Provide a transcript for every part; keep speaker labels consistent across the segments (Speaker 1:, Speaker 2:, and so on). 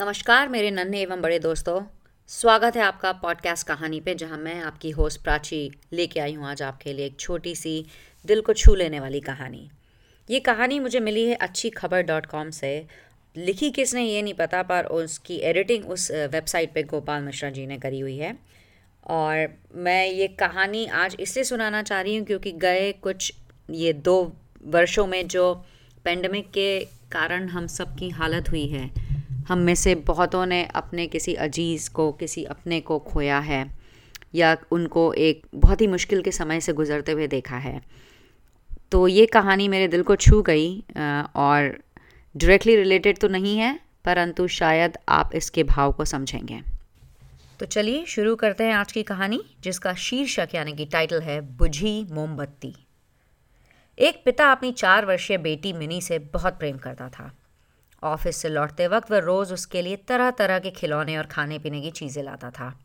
Speaker 1: नमस्कार, मेरे नन्हे एवं बड़े दोस्तों। स्वागत है आपका पॉडकास्ट कहानी पे, जहाँ मैं आपकी होस्ट प्राची लेके आई हूँ आज आपके लिए एक छोटी सी, दिल को छू लेने वाली कहानी। ये कहानी मुझे मिली है अच्छी खबर डॉट कॉम से। लिखी किसने ये नहीं पता, पर उसकी एडिटिंग उस वेबसाइट पे गोपाल मिश्रा जी ने करी हुई है। और मैं ये कहानी आज इसलिए सुनाना चाह रही हूँ क्योंकि गए कुछ, ये दो वर्षों में जो पेंडेमिक के कारण हम सबकी हालत हुई है। हम में से बहुतों ने अपने किसी अज़ीज़ को, किसी अपने को खोया है या उनको एक बहुत ही मुश्किल के समय से गुज़रते हुए देखा है। तो ये कहानी मेरे दिल को छू गई और डायरेक्टली रिलेटेड तो नहीं है, परंतु शायद आप इसके भाव को समझेंगे। तो चलिए शुरू करते हैं आज की कहानी, जिसका शीर्षक यानी कि टाइटल है, बुझी मोमबत्ती। एक पिता अपनी चार वर्षीय बेटी मिनी से बहुत प्रेम करता था। ऑफ़िस से लौटते वक्त वह रोज़ उसके लिए तरह तरह के खिलौने और खाने पीने की चीज़ें लाता था।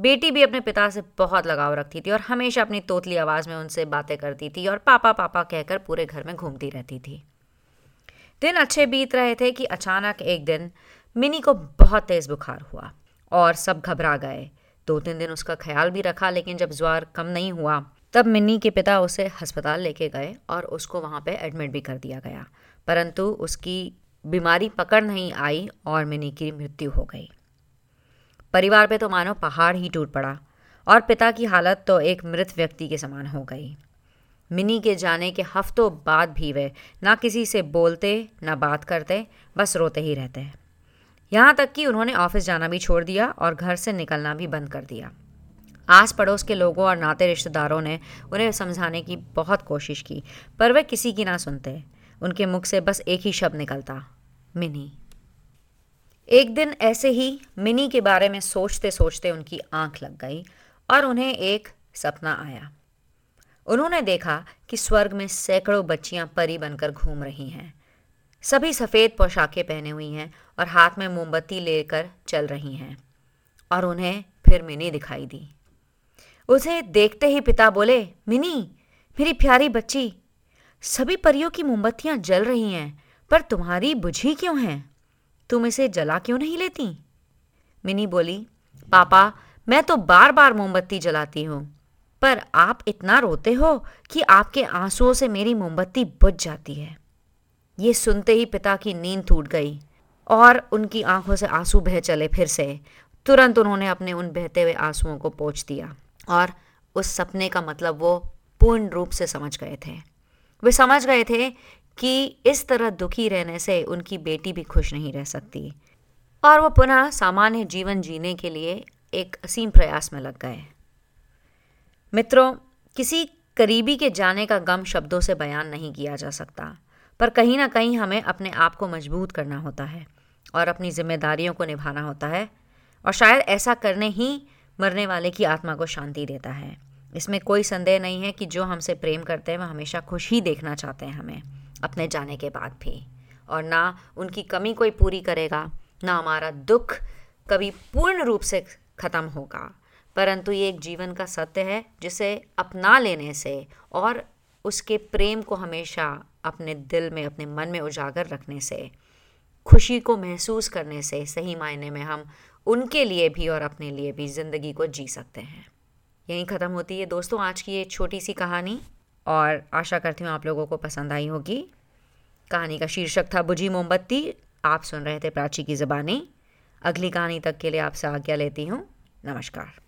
Speaker 1: बेटी भी अपने पिता से बहुत लगाव रखती थी और हमेशा अपनी तोतली आवाज़ में उनसे बातें करती थी और पापा पापा कहकर पूरे घर में घूमती रहती थी। दिन अच्छे बीत रहे थे कि अचानक एक दिन मिनी को बहुत तेज़ बुखार हुआ और सब घबरा गए। दो तीन दिन उसका ख्याल भी रखा, लेकिन जब ज्वार कम नहीं हुआ, तब मिनी के पिता उसे अस्पताल लेके गए और उसको वहाँ पे एडमिट भी कर दिया गया। परंतु उसकी बीमारी पकड़ नहीं आई और मिनी की मृत्यु हो गई। परिवार पे तो मानो पहाड़ ही टूट पड़ा और पिता की हालत तो एक मृत व्यक्ति के समान हो गई। मिनी के जाने के हफ्तों बाद भी वे ना किसी से बोलते, ना बात करते, बस रोते ही रहते। यहाँ तक कि उन्होंने ऑफ़िस जाना भी छोड़ दिया और घर से निकलना भी बंद कर दिया। आस पड़ोस के लोगों और नाते रिश्तेदारों ने उन्हें समझाने की बहुत कोशिश की, पर वे किसी की ना सुनते। उनके मुख से बस एक ही शब्द निकलता मिनी। एक दिन ऐसे ही मिनी के बारे में सोचते सोचते उनकी आँख लग गई और उन्हें एक सपना आया। उन्होंने देखा कि स्वर्ग में सैकड़ों बच्चियाँ परी बनकर घूम रही हैं। सभी सफ़ेद पोशाकें पहने हुई हैं और हाथ में मोमबत्ती लेकर चल रही हैं और उन्हें फिर मिनी दिखाई दी। उसे देखते ही पिता बोले, मिनी, मेरी प्यारी बच्ची, सभी परियों की मोमबत्तियाँ जल रही हैं। पर तुम्हारी बुझी क्यों है? तुम इसे जला क्यों नहीं लेती? मिनी बोली, पापा, मैं तो बार बार मोमबत्ती जलाती हूँ, पर आप इतना रोते हो कि आपके आंसुओं से मेरी मोमबत्ती बुझ जाती है। ये सुनते ही पिता की नींद टूट गई और उनकी आँखों से आँसू बह चले फिर से। तुरंत उन्होंने अपने उन बहते हुए आंसुओं को पोछ दिया और उस सपने का मतलब वो पूर्ण रूप से समझ गए थे। वे समझ गए थे कि इस तरह दुखी रहने से उनकी बेटी भी खुश नहीं रह सकती। और वो पुनः सामान्य जीवन जीने के लिए एक असीम प्रयास में लग गए। मित्रों, किसी करीबी के जाने का गम शब्दों से बयान नहीं किया जा सकता, पर कहीं ना कहीं हमें अपने आप को मज़बूत करना होता है और अपनी जिम्मेदारियों को निभाना होता है और शायद ऐसा करने ही मरने वाले की आत्मा को शांति देता है। इसमें कोई संदेह नहीं है कि जो हमसे प्रेम करते हैं वह हमेशा खुश ही देखना चाहते हैं हमें। अपने जाने के बाद भी। और ना उनकी कमी कोई पूरी करेगा, ना हमारा दुख कभी पूर्ण रूप से ख़त्म होगा। परंतु ये एक जीवन का सत्य है, जिसे अपना लेने से और उसके प्रेम को हमेशा अपने दिल में, अपने मन में उजागर रखने से, खुशी को महसूस करने से सही मायने में हम उनके लिए भी और अपने लिए भी ज़िंदगी को जी सकते हैं। यहीं ख़त्म होती है दोस्तों, आज की ये छोटी सी कहानी। और आशा करती हूँ आप लोगों को पसंद आई होगी। कहानी का शीर्षक था बुझी मोमबत्ती। आप सुन रहे थे प्राची की ज़बानी। अगली कहानी तक के लिए आपसे आज्ञा लेती हूँ। नमस्कार।